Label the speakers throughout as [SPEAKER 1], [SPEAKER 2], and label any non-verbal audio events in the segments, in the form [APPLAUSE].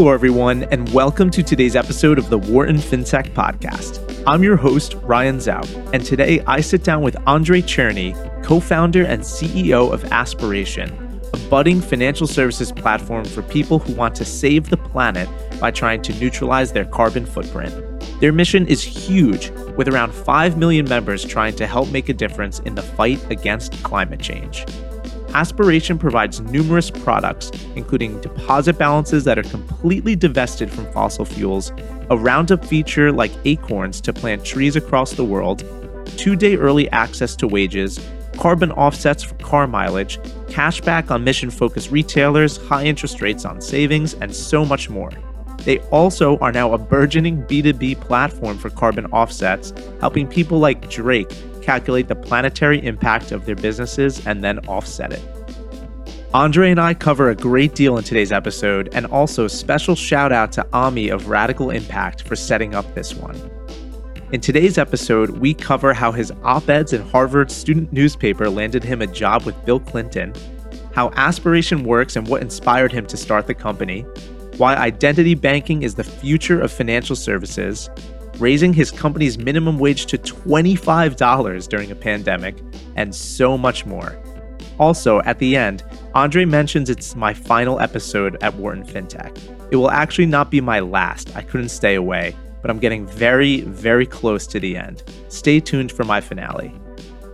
[SPEAKER 1] Hello, everyone, and welcome to today's episode of the Wharton FinTech Podcast. I'm your host, Ryan Zhao, and today I sit down with Andrei Cherny, co founder and CEO of Aspiration, a budding financial services platform for people who want to save the planet by trying to neutralize their carbon footprint. Their mission is huge, with around 5 million members trying to help make a difference in the fight against climate change. Aspiration provides numerous products, including deposit balances that are completely divested from fossil fuels, a Roundup feature like acorns to plant trees across the world, two day early access to wages, carbon offsets for car mileage, cashback on mission focused retailers, high interest rates on savings, and so much more. They also are now a burgeoning B2B platform for carbon offsets, helping people like Drake calculate the planetary impact of their businesses and then offset it. Andrei and I cover a great deal in today's episode, and also special shout out to Ami of Radical Impact for setting up this one. In today's episode, we cover how his op eds in Harvard's student newspaper landed him a job with Bill Clinton, how aspiration works and what inspired him to start the company, why identity banking is the future of financial services, raising his company's minimum wage to $25 during a pandemic, and so much more. Also, at the end, Andrei mentions it's my final episode at Wharton FinTech. It will actually not be my last, I couldn't stay away, but I'm getting very, very close to the end. Stay tuned for my finale.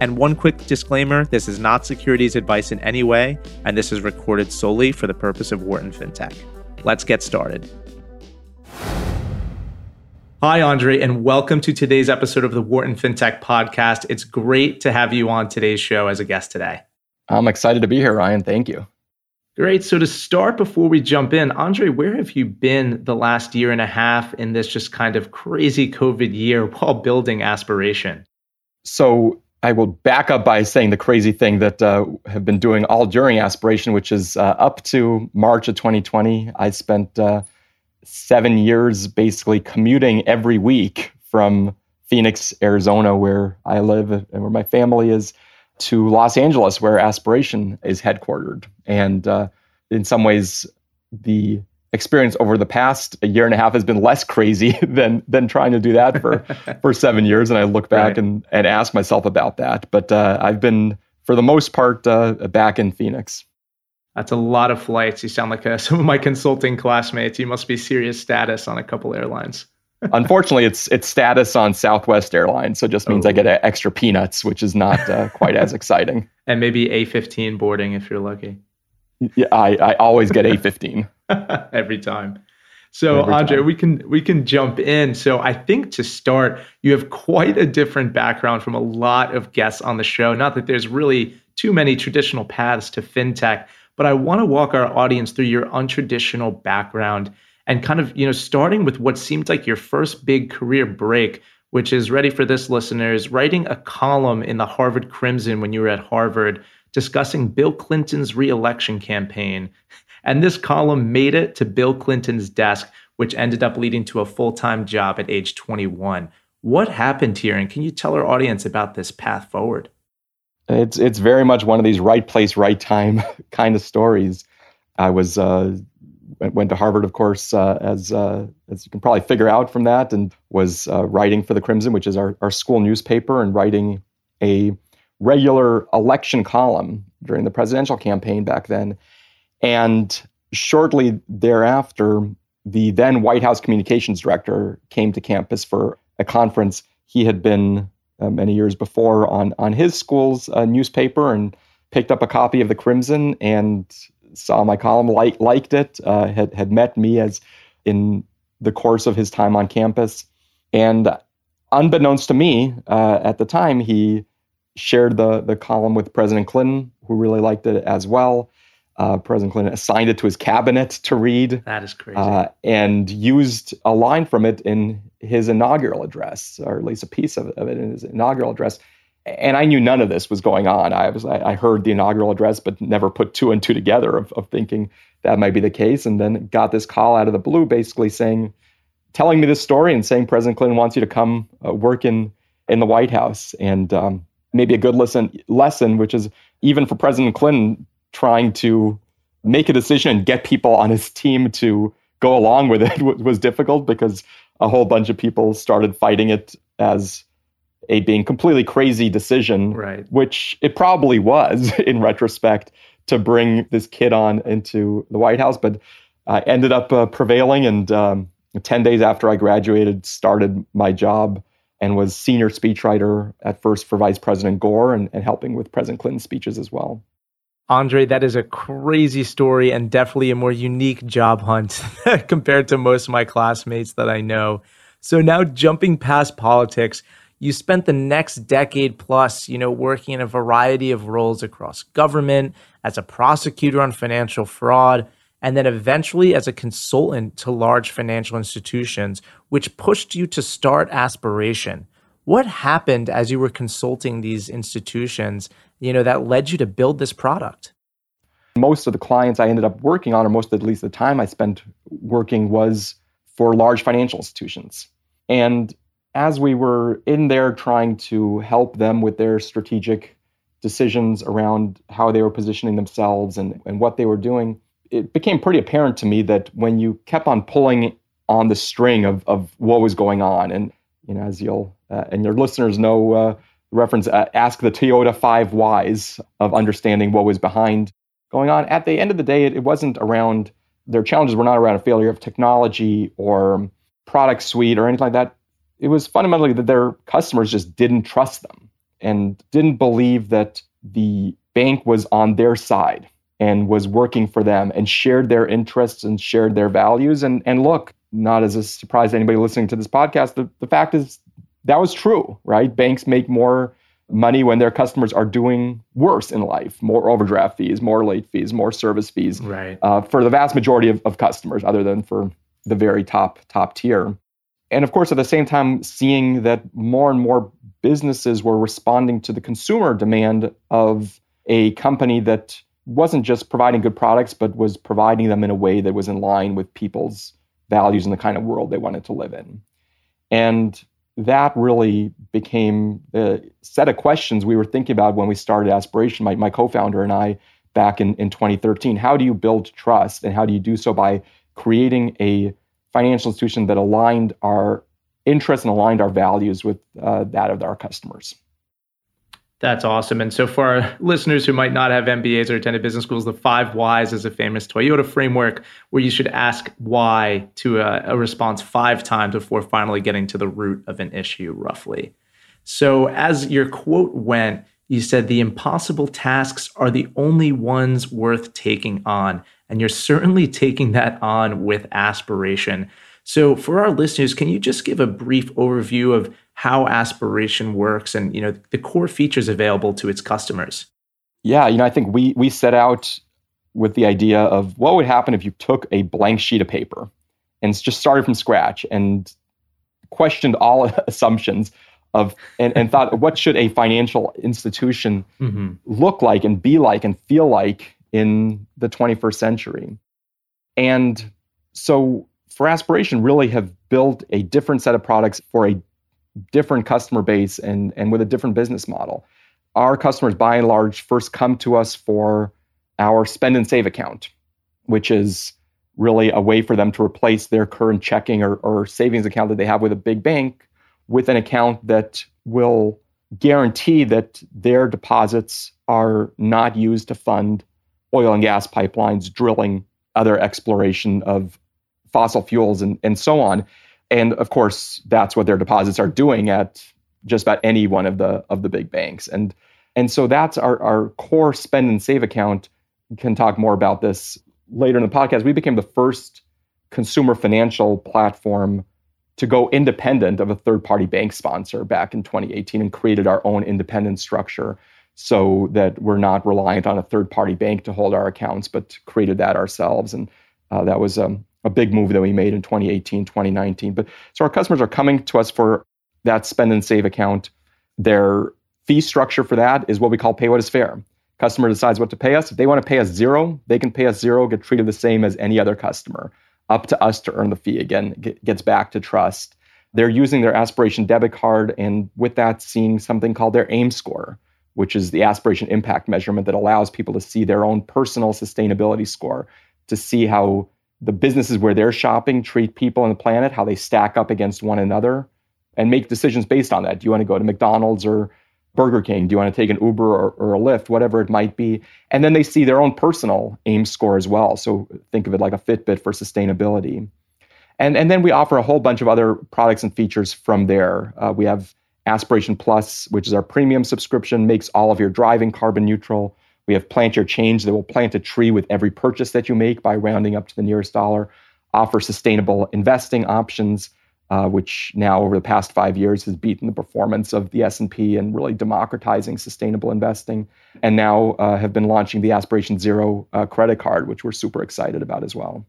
[SPEAKER 1] And one quick disclaimer this is not securities advice in any way, and this is recorded solely for the purpose of Wharton FinTech. Let's get started. Hi, Andrei, and welcome to today's episode of the Wharton FinTech Podcast. It's great to have you on today's show as a guest today.
[SPEAKER 2] I'm excited to be here, Ryan. Thank you.
[SPEAKER 1] Great. So, to start, before we jump in, Andrei, where have you been the last year and a half in this just kind of crazy COVID year while building Aspiration?
[SPEAKER 2] So, I will back up by saying the crazy thing that uh, have been doing all during Aspiration, which is uh, up to March of 2020. I spent uh, seven years basically commuting every week from Phoenix, Arizona, where I live and where my family is, to Los Angeles, where Aspiration is headquartered. And uh, in some ways, the experience over the past a year and a half has been less crazy [LAUGHS] than than trying to do that for [LAUGHS] for seven years. And I look back right. and and ask myself about that. But uh, I've been, for the most part, uh, back in Phoenix.
[SPEAKER 1] That's a lot of flights. You sound like a, [LAUGHS] some of my consulting classmates. You must be serious status on a couple airlines.
[SPEAKER 2] Unfortunately, it's it's status on Southwest Airlines, so it just means oh. I get extra peanuts, which is not uh, quite as exciting. [LAUGHS]
[SPEAKER 1] And maybe A15 boarding if you're lucky.
[SPEAKER 2] Yeah, I, I always get A15 [LAUGHS]
[SPEAKER 1] every time. So Every Andrei, time. we can we can jump in. So I think to start, you have quite a different background from a lot of guests on the show. Not that there's really too many traditional paths to fintech, but I want to walk our audience through your untraditional background and kind of, you know, starting with what seemed like your first big career break, which is ready for this listeners, writing a column in the Harvard Crimson when you were at Harvard discussing Bill Clinton's reelection campaign. And this column made it to Bill Clinton's desk, which ended up leading to a full-time job at age 21. What happened here and can you tell our audience about this path forward?
[SPEAKER 2] It's it's very much one of these right place, right time [LAUGHS] kind of stories. I was uh, went to Harvard, of course, uh, as uh, as you can probably figure out from that, and was uh, writing for the Crimson, which is our, our school newspaper, and writing a regular election column during the presidential campaign back then. And shortly thereafter, the then White House communications director came to campus for a conference. He had been uh, many years before on on his school's uh, newspaper and picked up a copy of the Crimson and saw my column, like, liked it, uh, had had met me as in the course of his time on campus, and unbeknownst to me uh, at the time, he shared the the column with President Clinton, who really liked it as well. Uh, President Clinton assigned it to his cabinet to read.
[SPEAKER 1] That is crazy. Uh,
[SPEAKER 2] and used a line from it in his inaugural address, or at least a piece of, of it in his inaugural address. And I knew none of this was going on. I was I, I heard the inaugural address, but never put two and two together of, of thinking that might be the case. And then got this call out of the blue, basically saying, telling me this story and saying President Clinton wants you to come uh, work in in the White House. And um, maybe a good lesson lesson, which is even for President Clinton trying to make a decision and get people on his team to go along with it [LAUGHS] was difficult because a whole bunch of people started fighting it as a being completely crazy decision,
[SPEAKER 1] right.
[SPEAKER 2] which it probably was [LAUGHS] in retrospect to bring this kid on into the White House. But I ended up uh, prevailing, and um, 10 days after I graduated, started my job and was senior speechwriter at first for Vice President Gore and, and helping with President Clinton's speeches as well.
[SPEAKER 1] Andrei, that is a crazy story and definitely a more unique job hunt [LAUGHS] compared to most of my classmates that I know. So now jumping past politics, you spent the next decade plus, you know, working in a variety of roles across government, as a prosecutor on financial fraud, and then eventually as a consultant to large financial institutions, which pushed you to start Aspiration. What happened as you were consulting these institutions, you know, that led you to build this product?
[SPEAKER 2] Most of the clients I ended up working on, or most of at least the time I spent working, was for large financial institutions. And as we were in there trying to help them with their strategic decisions around how they were positioning themselves and, and what they were doing, it became pretty apparent to me that when you kept on pulling on the string of, of what was going on, and you know, as you'll uh, and your listeners know, uh, reference uh, ask the Toyota five whys of understanding what was behind going on. At the end of the day, it, it wasn't around their challenges were not around a failure of technology or product suite or anything like that it was fundamentally that their customers just didn't trust them and didn't believe that the bank was on their side and was working for them and shared their interests and shared their values. And, and look, not as a surprise to anybody listening to this podcast, the, the fact is that was true, right? Banks make more money when their customers are doing worse in life more overdraft fees, more late fees, more service fees
[SPEAKER 1] right.
[SPEAKER 2] Uh, for the vast majority of, of customers, other than for the very top top tier and of course, at the same time, seeing that more and more businesses were responding to the consumer demand of a company that wasn't just providing good products, but was providing them in a way that was in line with people's values and the kind of world they wanted to live in. And that really became the set of questions we were thinking about when we started Aspiration, my, my co founder and I, back in, in 2013. How do you build trust? And how do you do so by creating a financial institution that aligned our interests and aligned our values with uh, that of our customers.
[SPEAKER 1] That's awesome. And so, for our listeners who might not have MBAs or attended business schools, the five whys is a famous Toyota framework where you should ask why to a, a response five times before finally getting to the root of an issue, roughly. So, as your quote went, you said the impossible tasks are the only ones worth taking on. And you're certainly taking that on with aspiration. So for our listeners, can you just give a brief overview of how aspiration works and you know the core features available to its customers?
[SPEAKER 2] Yeah, you know, I think we we set out with the idea of what would happen if you took a blank sheet of paper and just started from scratch and questioned all [LAUGHS] assumptions of and, and thought what should a financial institution mm-hmm. look like and be like and feel like in the 21st century. And so for Aspiration, really have built a different set of products for a different customer base and, and with a different business model. Our customers, by and large, first come to us for our spend and save account, which is really a way for them to replace their current checking or, or savings account that they have with a big bank with an account that will guarantee that their deposits are not used to fund oil and gas pipelines, drilling, other exploration of fossil fuels, and, and so on. And of course, that's what their deposits are doing at just about any one of the of the big banks. And and so that's our, our core spend and save account. We can talk more about this later in the podcast. We became the first consumer financial platform to go independent of a third party bank sponsor back in 2018 and created our own independent structure so that we're not reliant on a third party bank to hold our accounts, but created that ourselves. And uh, that was um, a big move that we made in 2018, 2019. But so our customers are coming to us for that spend and save account. Their fee structure for that is what we call pay what is fair. Customer decides what to pay us. If they want to pay us zero, they can pay us zero, get treated the same as any other customer. Up to us to earn the fee. Again, gets back to trust. They're using their aspiration debit card, and with that, seeing something called their AIM score, which is the aspiration impact measurement that allows people to see their own personal sustainability score, to see how the businesses where they're shopping treat people on the planet, how they stack up against one another, and make decisions based on that. Do you want to go to McDonald's or Burger King? Do you want to take an Uber or, or a Lyft, whatever it might be? And then they see their own personal AIM score as well. So think of it like a Fitbit for sustainability. And, and then we offer a whole bunch of other products and features from there. Uh, we have Aspiration Plus, which is our premium subscription, makes all of your driving carbon neutral. We have Plant Your Change that will plant a tree with every purchase that you make by rounding up to the nearest dollar. Offer sustainable investing options, uh, which now over the past five years has beaten the performance of the S&P and really democratizing sustainable investing. And now uh, have been launching the Aspiration Zero uh, credit card, which we're super excited about as well.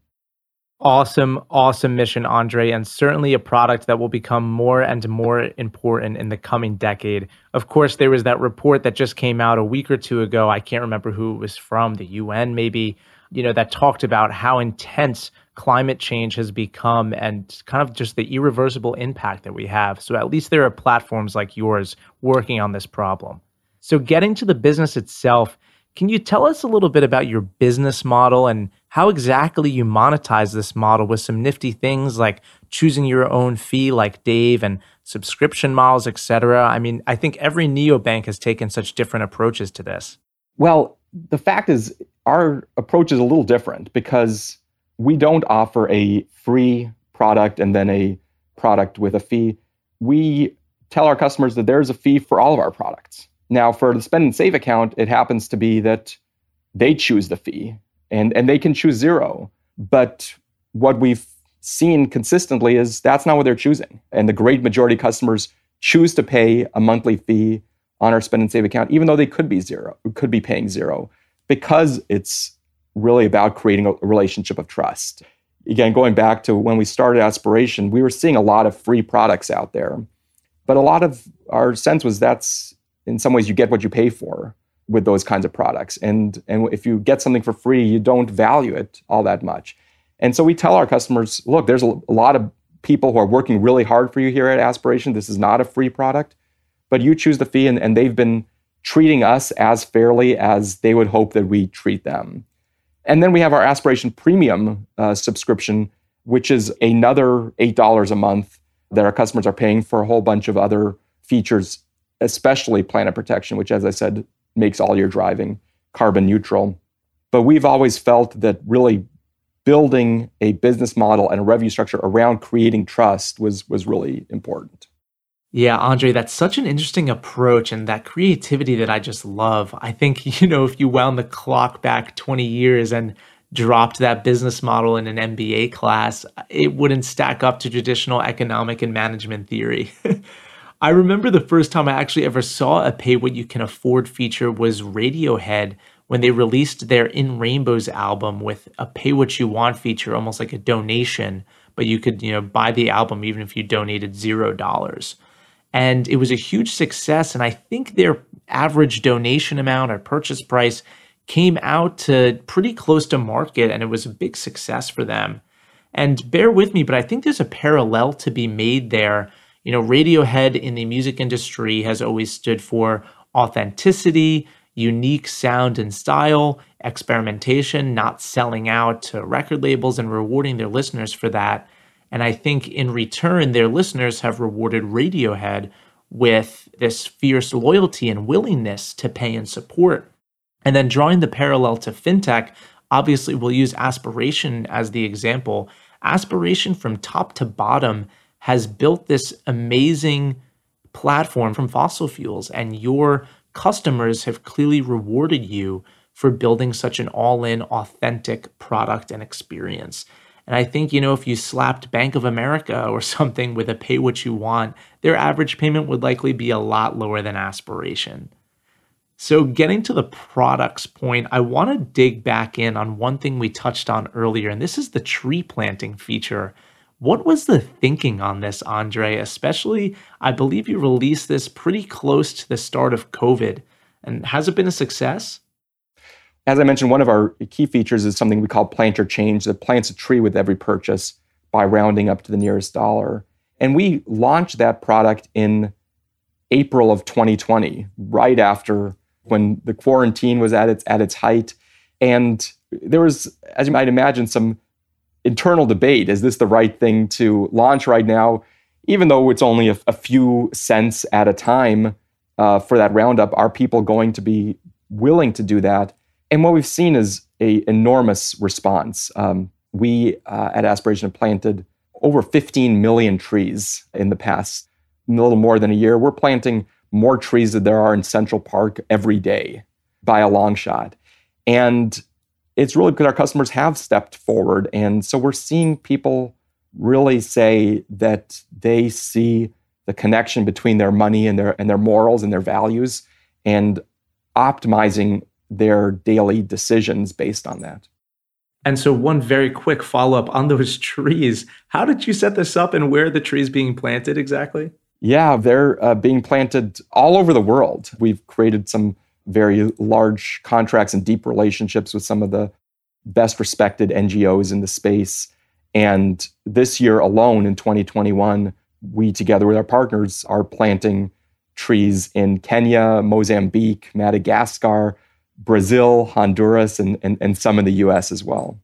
[SPEAKER 1] Awesome, awesome mission, Andrei, and certainly a product that will become more and more important in the coming decade. Of course, there was that report that just came out a week or two ago. I can't remember who it was from, the UN maybe, you know, that talked about how intense climate change has become and kind of just the irreversible impact that we have. So at least there are platforms like yours working on this problem. So getting to the business itself, can you tell us a little bit about your business model and how exactly you monetize this model with some nifty things like choosing your own fee like Dave and subscription models, et cetera? I mean, I think every neobank has taken such different approaches to this.
[SPEAKER 2] Well, the fact is our approach is a little different because we don't offer a free product and then a product with a fee. We tell our customers that there's a fee for all of our products. Now, for the spend and save account, it happens to be that they choose the fee and, and they can choose zero. But what we've seen consistently is that's not what they're choosing. And the great majority of customers choose to pay a monthly fee on our spend and save account, even though they could be zero, could be paying zero, because it's really about creating a relationship of trust. Again, going back to when we started Aspiration, we were seeing a lot of free products out there. But a lot of our sense was that's in some ways you get what you pay for with those kinds of products. And, and if you get something for free, you don't value it all that much. And so we tell our customers, look, there's a, lot of people who are working really hard for you here at Aspiration. This is not a free product, but you choose the fee, and, and they've been treating us as fairly as they would hope that we treat them. And then we have our Aspiration Premium uh, subscription, which is another $8 a month that our customers are paying for a whole bunch of other features especially planet protection, which, as I said, makes all your driving carbon neutral. But we've always felt that really building a business model and a revenue structure around creating trust was was really important.
[SPEAKER 1] Yeah, Andrei, that's such an interesting approach and that creativity that I just love. I think, [LAUGHS] you know, if you wound the clock back 20 years and dropped that business model in an MBA class, it wouldn't stack up to traditional economic and management theory. [LAUGHS] I remember the first time I actually ever saw a pay what you can afford feature was Radiohead when they released their In Rainbows album with a pay what you want feature, almost like a donation, but you could, you know, buy the album even if you donated zero dollars. And it was a huge success. And I think their average donation amount or purchase price came out to pretty close to market, and it was a big success for them. And bear with me, but I think there's a parallel to be made there you know, Radiohead in the music industry has always stood for authenticity, unique sound and style, experimentation, not selling out to record labels and rewarding their listeners for that. And I think in return, their listeners have rewarded Radiohead with this fierce loyalty and willingness to pay and support. And then drawing the parallel to fintech, obviously we'll use aspiration as the example. Aspiration from top to bottom has built this amazing platform from fossil fuels, and your customers have clearly rewarded you for building such an all in, authentic product and experience. And I think, you know, if you slapped Bank of America [LAUGHS] or something with a pay what you want, their average payment would likely be a lot lower than aspiration. So, getting to the products point, I want to dig back in on one thing we touched on earlier, and this is the tree planting feature what was the thinking on this, Andrei? Especially, I believe you released this pretty close to the start of COVID. And has it been a success?
[SPEAKER 2] As I mentioned, one of our key features is something we call Plant Your Change that plants a tree with every purchase by rounding up to the nearest dollar. And we launched that product in April of 2020, right after when the quarantine was at its at its height. And there was, as you might imagine, some internal debate. Is this the right thing to launch right now? Even though it's only a, a few cents at a time uh, for that roundup, are people going to be willing to do that? And what we've seen is a enormous response. Um, we uh, at Aspiration have planted over 15 million trees in the past a little more than a year. We're planting more trees than there are in Central Park every day by a long shot. And it's really because our customers have stepped forward. And so we're seeing people really say that they see the connection between their money and their and their morals and their values and optimizing their daily decisions based on that.
[SPEAKER 1] And so, one very quick follow up on those [LAUGHS] trees. How did you set this up and where are the trees being planted exactly?
[SPEAKER 2] Yeah, they're uh, being planted all over the world. We've created some very large contracts and deep relationships with some of the best respected NGOs in the space. And this year alone, in 2021, we, together with our partners, are planting trees in Kenya, Mozambique, Madagascar, Brazil, Honduras, and, and, and some in the US as well.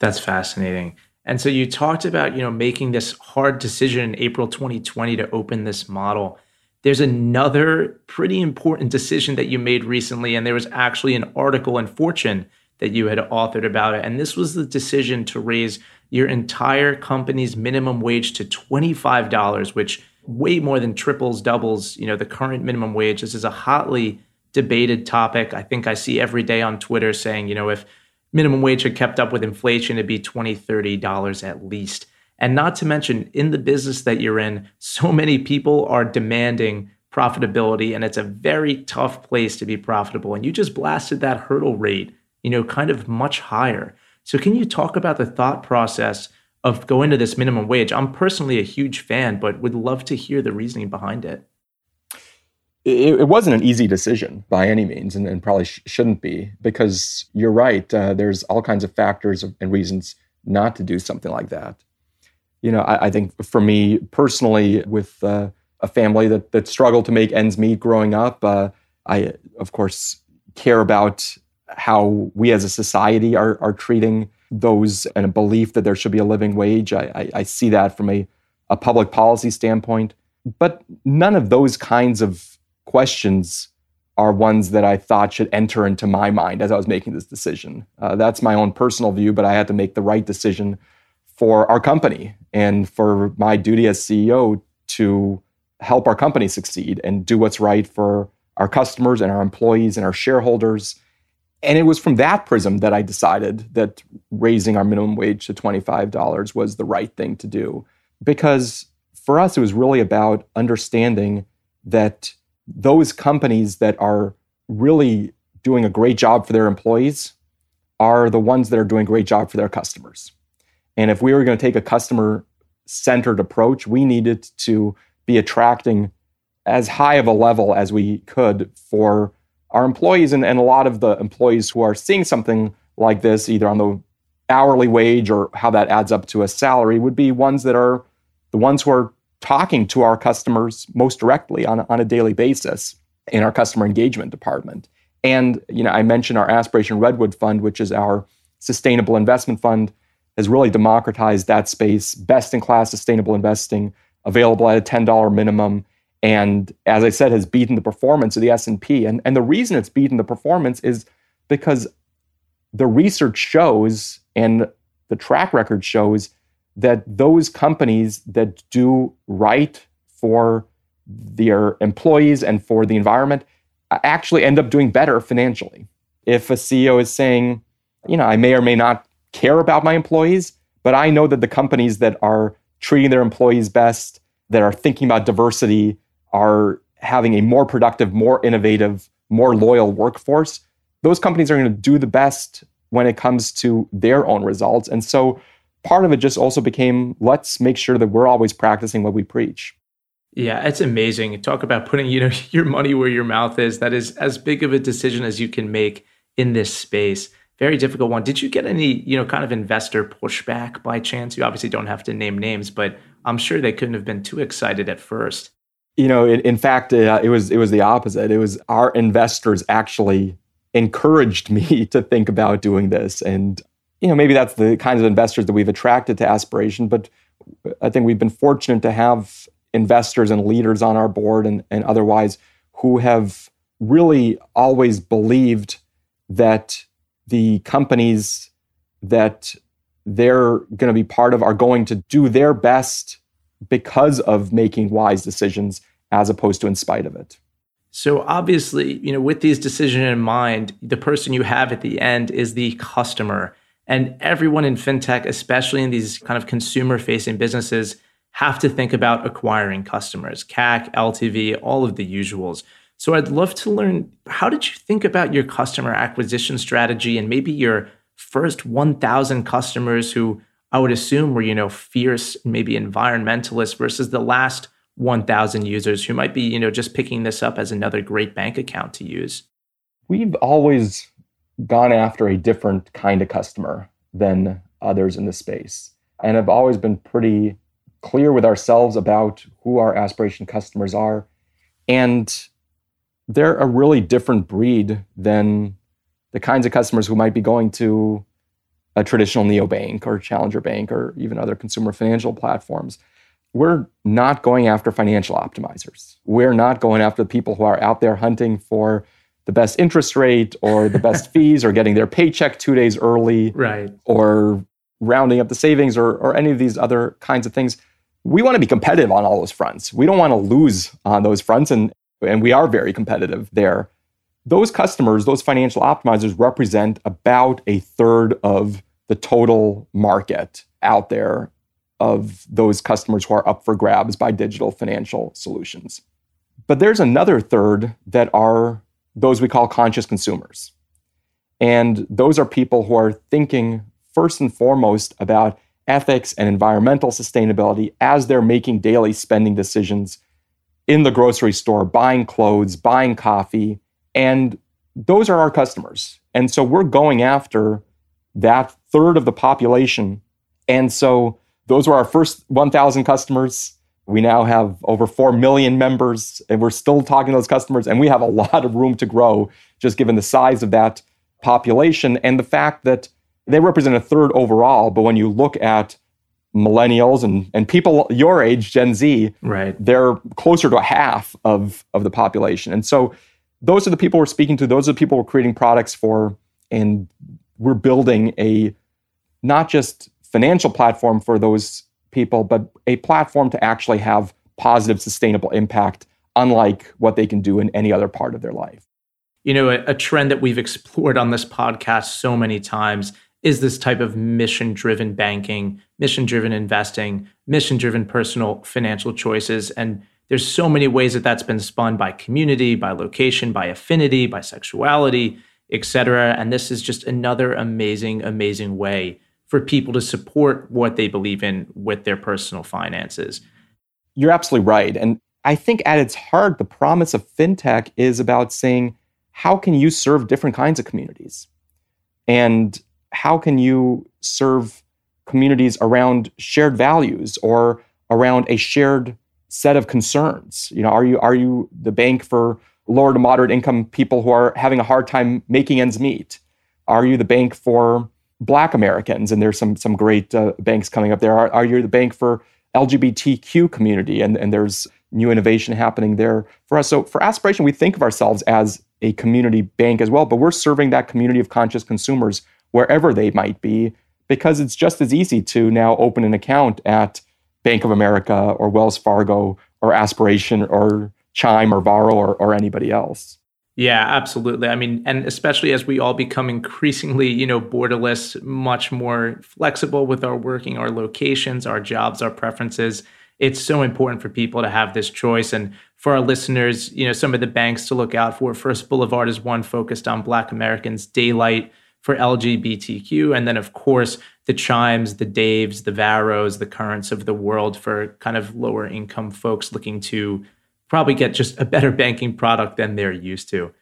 [SPEAKER 1] That's fascinating. And so you talked about, you know, making this hard decision in April 2020 to open this model. There's another pretty important decision that you made recently, and there was actually an article in Fortune that you had authored about it. And this was the decision to raise your entire company's minimum wage to $25, which way more than triples, doubles, you know, the current minimum wage. This is a hotly debated topic. I think I see every day on Twitter saying, you know, if minimum wage had kept up with inflation, it'd be $20, $30 at least. And not to mention, in the business that you're in, so many people are demanding profitability, and it's a very tough place to be profitable. And you just blasted that hurdle rate, you know, kind of much higher. So, can you talk about the thought process of going to this minimum wage? I'm personally a huge fan, but would love to hear the reasoning behind it.
[SPEAKER 2] It, it wasn't an easy decision by any means, and, and probably sh- shouldn't be, because you're right. Uh, there's all kinds of factors and reasons not to do something like that you know, I, I think for me personally, with uh, a family that that struggled to make ends meet growing up, uh, I of course care about how we as a society are are treating those and a belief that there should be a living wage. I, I, I see that from a, a public policy standpoint, but none of those kinds of questions are ones that I thought should enter into my mind as I was making this decision. Uh, that's my own personal view, but I had to make the right decision for our company and for my duty as CEO to help our company succeed and do what's right for our customers and our employees and our shareholders. And it was from that prism that I decided that raising our minimum wage to $25 was the right thing to do. Because for us, it was really about understanding that those companies that are really doing a great job for their employees are the ones that are doing a great job for their customers. And if we were going to take a customer centered approach, we needed to be attracting as high of a level as we could for our employees and, and a lot of the employees who are seeing something like this, either on the hourly wage or how that adds up to a salary, would be ones that are the ones who are talking to our customers most directly on, on a daily basis in our customer engagement department. And you know, I mentioned our Aspiration Redwood Fund, which is our sustainable investment fund has really democratized that space, best in class sustainable investing, available at a $10 minimum. And as I said, has beaten the performance of the S&P. And, and the reason it's beaten the performance is because the research shows and the track record shows that those companies that do right for their employees and for the environment uh, actually end up doing better financially. If a CEO is saying, you know, I may or may not care about my employees, but I know that the companies that are treating their employees best, that are thinking about diversity, are having a more productive, more innovative, more loyal workforce, those companies are going to do the best when it comes to their own results. And so part of it just also became let's make sure that we're always practicing what we preach.
[SPEAKER 1] Yeah, it's amazing. Talk about putting, you know, [LAUGHS] your money where your mouth is. That is as big of a decision as you can make in this space very difficult one. Did you get any, you know, kind of investor pushback by chance? You obviously don't have to name names, but I'm sure they couldn't have been too excited at first.
[SPEAKER 2] You know, in, in fact, uh, it was it was the opposite. It was our investors actually encouraged me [LAUGHS] to think about doing this, and you know, maybe that's the kinds of investors that we've attracted to Aspiration, but I think we've been fortunate to have investors and leaders on our board and, and otherwise who have really always believed that the companies that they're going to be part of are going to do their best because of making wise decisions as opposed to in spite of it.
[SPEAKER 1] So obviously, you know, with these decisions in mind, the person you have at the end is the customer. And everyone in fintech, especially in these kind of consumer facing businesses, have to think about acquiring customers, CAC, LTV, all of the usuals. So I'd love to learn how did you think about your customer acquisition strategy and maybe your first 1000 customers who I would assume were, you know, fierce, maybe environmentalists versus the last 1000 users who might be, you know, just picking this up as another great bank account to use.
[SPEAKER 2] We've always gone after a different kind of customer than others in the space and have always been pretty clear with ourselves about who our aspiration customers are and they're a really different breed than the kinds of customers who might be going to a traditional neobank or challenger bank or even other consumer financial platforms. We're not going after financial optimizers. We're not going after the people who are out there hunting for the best interest rate or the [LAUGHS] best fees or getting their paycheck two days early
[SPEAKER 1] right.
[SPEAKER 2] or rounding up the savings or, or any of these other kinds of things. We want to be competitive on all those fronts. We don't want to lose on those fronts. And and we are very competitive there. Those customers, those financial optimizers represent about a third of the total market out there of those customers who are up for grabs by digital financial solutions. But there's another third that are those we call conscious consumers. And those are people who are thinking first and foremost about ethics and environmental sustainability as they're making daily spending decisions in the grocery store buying clothes, buying coffee, and those are our customers. And so we're going after that third of the population. And so those were our first 1,000 customers. We now have over 4 million members, and we're still talking to those customers. And we have a lot of room to grow, just given the size of that population and the fact that they represent a third overall. But when you look at millennials and, and people your age, Gen Z,
[SPEAKER 1] right.
[SPEAKER 2] they're closer to a half of, of the population. And so those are the people we're speaking to. Those are the people we're creating products for. And we're building a not just financial platform for those people, but a platform to actually have positive, sustainable impact, unlike what they can do in any other part of their life.
[SPEAKER 1] You know, a, a trend that we've explored on this podcast so many times is this type of mission driven banking, mission driven investing, mission driven personal financial choices. And there's so many ways that that's been spun by community, by location, by affinity, by sexuality, etc. And this is just another amazing, amazing way for people to support what they believe in with their personal finances.
[SPEAKER 2] You're absolutely right. And I think at its heart, the promise of fintech is about saying, how can you serve different kinds of communities? And how can you serve communities around shared values or around a shared set of concerns? You know, are you are you the bank for lower to moderate income people who are having a hard time making ends meet? Are you the bank for Black Americans? And there's some some great uh, banks coming up there. Are, are you the bank for LGBTQ community? And and there's new innovation happening there for us. So for aspiration, we think of ourselves as a community bank as well, but we're serving that community of conscious consumers wherever they might be, because it's just as easy to now open an account at Bank of America or Wells Fargo or Aspiration or Chime or Varo or, or anybody else.
[SPEAKER 1] Yeah, absolutely. I mean, and especially as we all become increasingly, you know, borderless, much more flexible with our working, our locations, our jobs, our preferences. It's so important for people to have this choice. And for our listeners, you know, some of the banks to look out for. First Boulevard is one focused on Black Americans. Daylight for LGBTQ. And then, of course, the chimes, the Daves, the Varos, the currents of the world for kind of lower income folks looking to probably get just a better banking product than they're used to.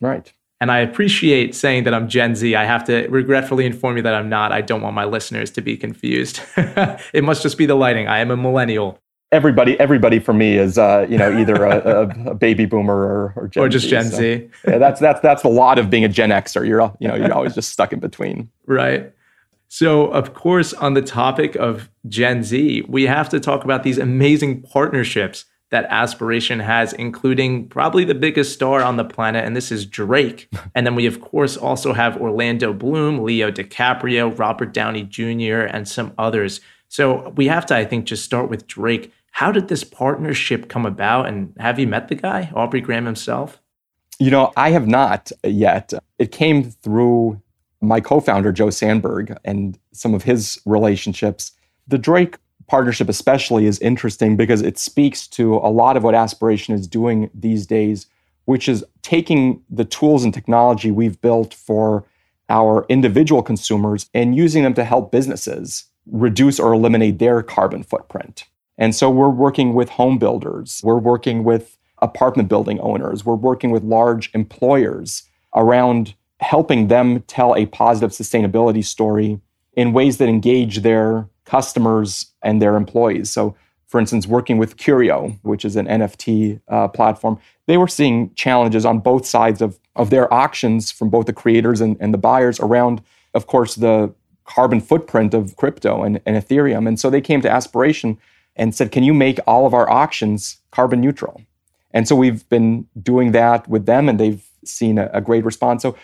[SPEAKER 2] Right.
[SPEAKER 1] And I appreciate saying that I'm Gen Z. I have to regretfully inform you that I'm not. I don't want my listeners to be confused. [LAUGHS] it must just be the lighting. I am a millennial
[SPEAKER 2] everybody everybody for me is uh, you know either a, a, [LAUGHS] a baby boomer or, or, Gen
[SPEAKER 1] or just
[SPEAKER 2] Z,
[SPEAKER 1] Gen
[SPEAKER 2] so,
[SPEAKER 1] Z.
[SPEAKER 2] Yeah, that's that's that's the lot of being a Gen Xer. You're you know you're always just stuck in between.
[SPEAKER 1] Right. So, of course, on the topic of Gen Z, we have to talk about these amazing partnerships that Aspiration has, including probably the biggest star on the planet, and this is Drake. [LAUGHS] and then we, of course, also have Orlando Bloom, Leo DiCaprio, Robert Downey Jr., and some others. So we have to, I think, just start with Drake. How did this partnership come about? And have you met the guy, Aubrey Graham himself?
[SPEAKER 2] You know, I have not yet. It came through my co founder, Joe Sandberg, and some of his relationships. The Drake partnership, especially, is interesting because it speaks to a lot of what Aspiration is doing these days, which is taking the tools and technology we've built for our individual consumers and using them to help businesses reduce or eliminate their carbon footprint. And so we're working with home builders, we're working with apartment building owners, we're working with large employers around helping them tell a positive sustainability story in ways that engage their customers and their employees. So, for instance, working with Curio, which is an NFT uh, platform, they were seeing challenges on both sides of, of their auctions from both the creators and, and the buyers around, of course, the carbon footprint of crypto and, and Ethereum. And so they came to Aspiration and said, Can you make all of our auctions carbon neutral? And so we've been doing that with them, and they've seen a, a great response. So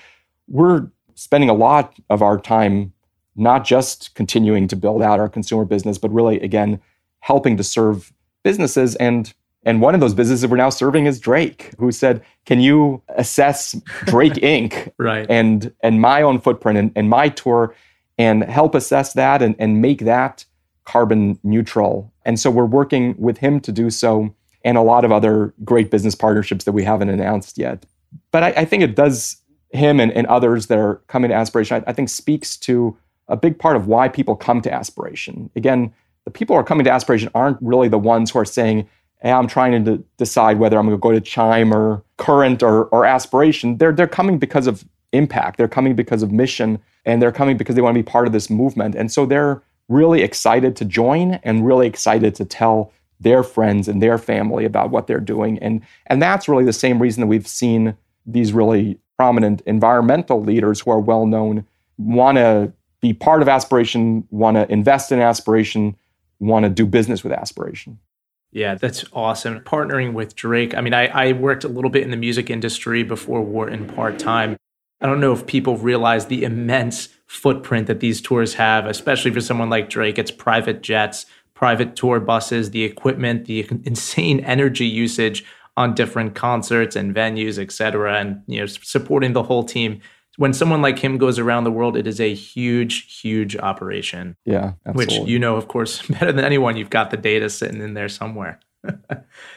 [SPEAKER 2] we're spending a lot of our time not just continuing to build out our consumer business, but really, again, helping to serve businesses. And and one of those businesses we're now serving is Drake, who said, "Can you assess Drake [LAUGHS] Inc.
[SPEAKER 1] right.
[SPEAKER 2] and and my own footprint and, and my tour, and help assess that and, and make that carbon neutral?" And so we're working with him to do so, and a lot of other great business partnerships that we haven't announced yet. But I, I think it does him and, and others that are coming to Aspiration. I, I think speaks to a big part of why people come to aspiration. Again, the people who are coming to aspiration aren't really the ones who are saying, hey, I'm trying to decide whether I'm going to go to Chime or Current or, or Aspiration. They're, they're coming because of impact. They're coming because of mission, and they're coming because they want to be part of this movement. And so they're really excited to join and really excited to tell their friends and their family about what they're doing. And, and that's really the same reason that we've seen these really prominent environmental leaders who are well known want to be part of aspiration, want to invest in aspiration, want to do business with aspiration.
[SPEAKER 1] Yeah, that's awesome. Partnering with Drake. I mean, I, I worked a little bit in the music industry before Wharton part time. I don't know if people realize the immense footprint that these tours have, especially for someone like Drake. It's private jets, private tour buses, the equipment, the [LAUGHS] insane energy usage on different concerts and venues, et cetera, and you know, supporting the whole team when someone like him goes around the world, it is a huge, huge operation.
[SPEAKER 2] Yeah,
[SPEAKER 1] absolutely. which you know, of course, [LAUGHS] better than anyone. You've got the data sitting in there somewhere. [LAUGHS]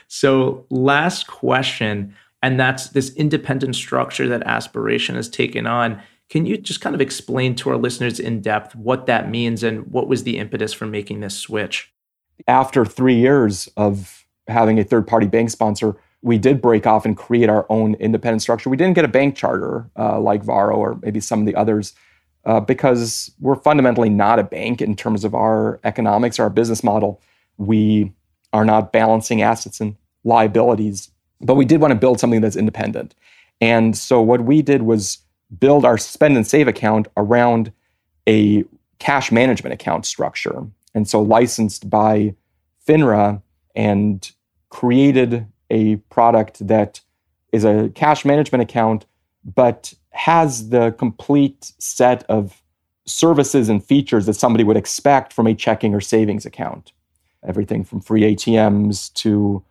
[SPEAKER 1] so, last question, and that's this independent structure that Aspiration has taken on. Can you just kind of explain to our listeners in depth what that means and what was the impetus for making this switch?
[SPEAKER 2] After three years of having a third party bank sponsor, we did break off and create our own independent structure. We didn't get a bank charter uh, like Varo or maybe some of the others uh, because we're fundamentally not a bank in terms of our economics, our business model. We are not balancing assets and liabilities, but we did want to build something that's independent. And so what we did was build our spend and save account around a cash management account structure. And so licensed by FINRA and created a product that is a cash management account, but has the complete set of services and features that somebody would expect from a checking or savings account. Everything from free ATMs to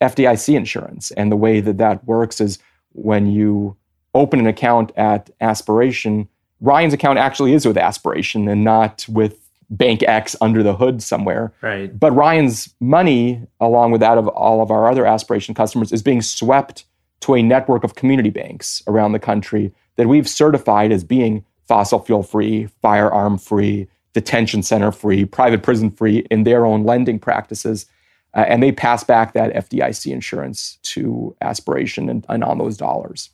[SPEAKER 2] FDIC insurance. And the way that that works is when you open an account at Aspiration, Ryan's account actually is with Aspiration and not with bank X under the hood somewhere.
[SPEAKER 1] Right.
[SPEAKER 2] But Ryan's money, along with that of all of our other aspiration customers, is being swept to a network of community banks around the country that we've certified as being fossil fuel free, firearm free, detention center free, private prison free in their own lending practices. Uh, and they pass back that FDIC insurance to aspiration and, and on those dollars.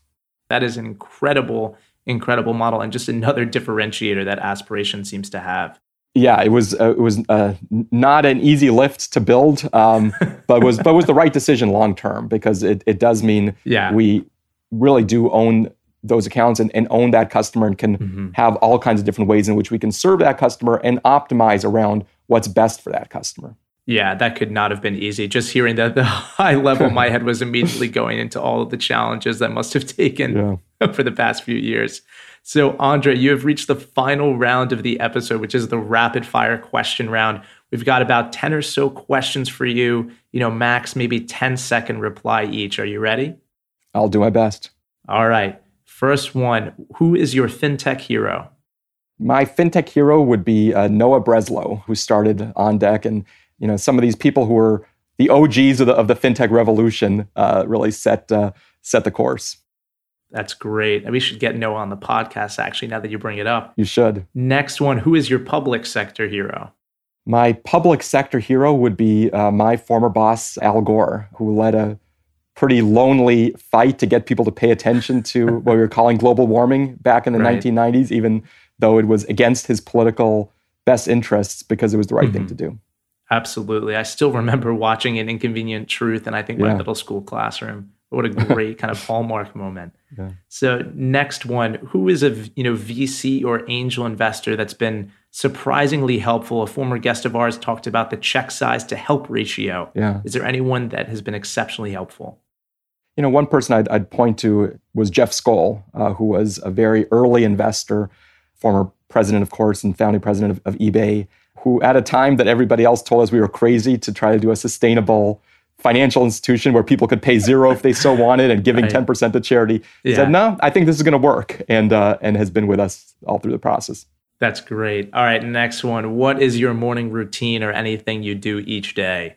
[SPEAKER 1] That is an incredible, incredible model and just another differentiator that aspiration seems to have
[SPEAKER 2] yeah, it was uh, it was uh, not an easy lift to build, um, [LAUGHS] but was but was the right decision long term because it it does mean
[SPEAKER 1] yeah.
[SPEAKER 2] we really do own those accounts and, and own that customer and can mm-hmm. have all kinds of different ways in which we can serve that customer and optimize around what's best for that customer.
[SPEAKER 1] Yeah, that could not have been easy. Just hearing that the [LAUGHS] high level, my head was immediately [LAUGHS] going into all of the challenges that must have taken yeah. [LAUGHS] for the past few years. So, Andrei, you have reached the final round of the episode, which is the rapid fire question round. We've got about 10 or so questions for you, you know, max maybe 10 second reply each. Are you ready?
[SPEAKER 2] I'll do my best.
[SPEAKER 1] All right. First one Who is your fintech hero?
[SPEAKER 2] My fintech hero would be uh, Noah Breslow, who started OnDeck. And, you know, some of these people who were the OGs of the, of the fintech revolution uh, really set, uh, set the course.
[SPEAKER 1] That's great. And we should get Noah on the podcast, actually, now that you bring it up.
[SPEAKER 2] You should.
[SPEAKER 1] Next one Who is your public sector hero?
[SPEAKER 2] My public sector hero would be uh, my former boss, Al Gore, who led a pretty lonely fight to get people to pay attention to [LAUGHS] what we were calling global warming back in the right. 1990s, even though it was against his political best interests because it was the right mm-hmm. thing to do.
[SPEAKER 1] Absolutely. I still remember watching an inconvenient truth in I think my middle school classroom. What a great kind of [LAUGHS] hallmark moment. Yeah. So next one, who is a you know VC or angel investor that's been surprisingly helpful? A former guest of ours talked about the check size to help ratio.
[SPEAKER 2] Yeah.
[SPEAKER 1] Is there anyone that has been exceptionally helpful?
[SPEAKER 2] You know, one person I'd, I'd point to was Jeff Skoll, uh, who was a very early investor, former president, of course, and founding president of, of eBay, who at a time that everybody else told us we were crazy to try to do a sustainable financial institution where people could pay zero if they so wanted and giving [LAUGHS] right. 10% to charity. Yeah. Said, no, I think this is going to work and, uh, and has been with us all through the process.
[SPEAKER 1] That's great. All right, next one. What is your morning routine or anything you do each day?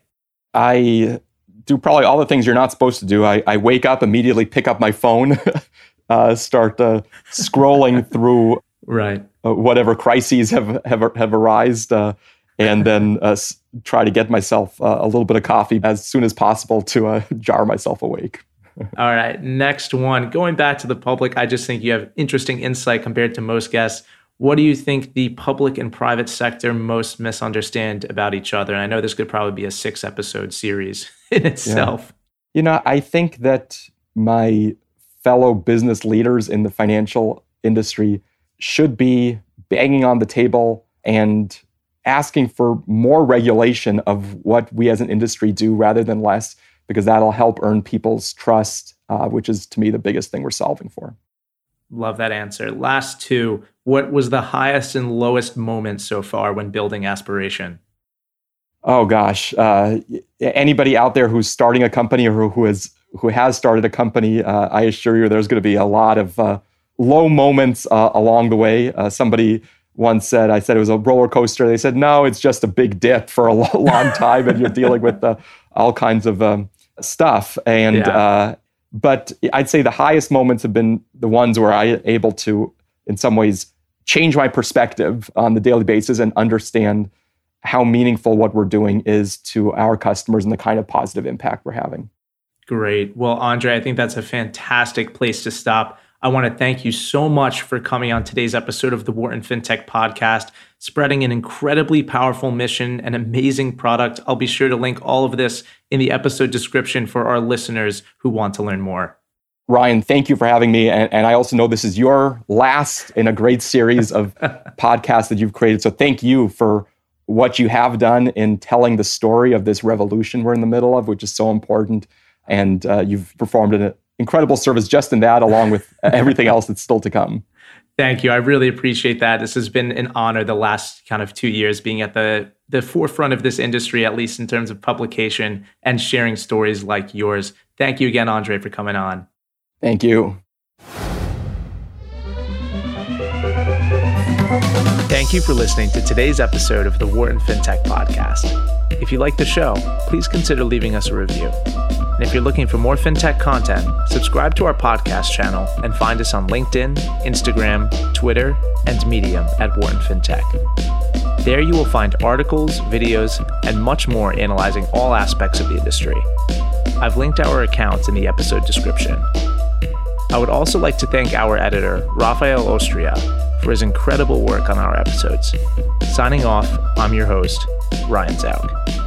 [SPEAKER 2] I do probably all the things you're not supposed to do. I, I wake up, immediately pick up my phone, [LAUGHS] uh, start uh, scrolling through
[SPEAKER 1] right
[SPEAKER 2] uh, whatever crises have have have arisen, uh, and [LAUGHS] then uh, try to get myself uh, a little bit of coffee as soon as possible to uh, [LAUGHS] jar myself awake. [LAUGHS]
[SPEAKER 1] All right, next one. Going back to the public, I just think you have interesting insight compared to most guests. What do you think the public and private sector most misunderstand about each other? And I know this could probably be a six episode series in itself. Yeah.
[SPEAKER 2] You know, I think that my fellow business leaders in the financial industry should be banging on the table and asking for more regulation of what we as an industry do rather than less, because that'll help earn people's trust, uh, which is to me the biggest thing we're solving for.
[SPEAKER 1] Love that answer. Last two. What was the highest and lowest moment so far when building aspiration?
[SPEAKER 2] Oh gosh, uh, anybody out there who's starting a company or who has who has started a company, uh, I assure you, there's going to be a lot of uh, low moments uh, along the way. Uh, somebody once said, I said it was a roller coaster. They said, no, it's just a big dip for a [LAUGHS] long time, and you're dealing with uh, all kinds of um, stuff. And yeah. uh, but I'd say the highest moments have been the ones where I able to, in some ways, change my perspective on the daily basis and understand how meaningful what we're doing is to our customers and the kind of positive impact we're having.
[SPEAKER 1] Great. Well, Andrei, I think that's a fantastic place to stop. I want to thank you so much for coming on today's episode of the Wharton FinTech podcast, spreading an incredibly powerful mission and amazing product. I'll be sure to link all of this in the episode description for our listeners who want to learn more.
[SPEAKER 2] Ryan, thank you for having me. And, and I also know this is your last in a great series of [LAUGHS] podcasts that you've created. So thank you for what you have done in telling the story of this revolution we're in the middle of, which is so important. And uh, you've performed an incredible service just in that, along with [LAUGHS] everything else that's still to come.
[SPEAKER 1] Thank you. I really appreciate that. This has been an honor the last kind of two years being at the the forefront of this industry, at least in terms of publication and sharing stories like yours. Thank you again, Andrei, for coming on.
[SPEAKER 2] Thank you.
[SPEAKER 1] Thank you for listening to today's episode of the Wharton FinTech Podcast. If you like the show, please consider leaving us a review. And if you're looking for more fintech content, subscribe to our podcast channel and find us on LinkedIn, Instagram, Twitter, and Medium at Wharton FinTech. There you will find articles, videos, and much more analyzing all aspects of the industry. I've linked our accounts in the episode description. I would also like to thank our editor, Rafael Ostria, for his incredible work on our episodes. Signing off, I'm your host, Ryan Zauk.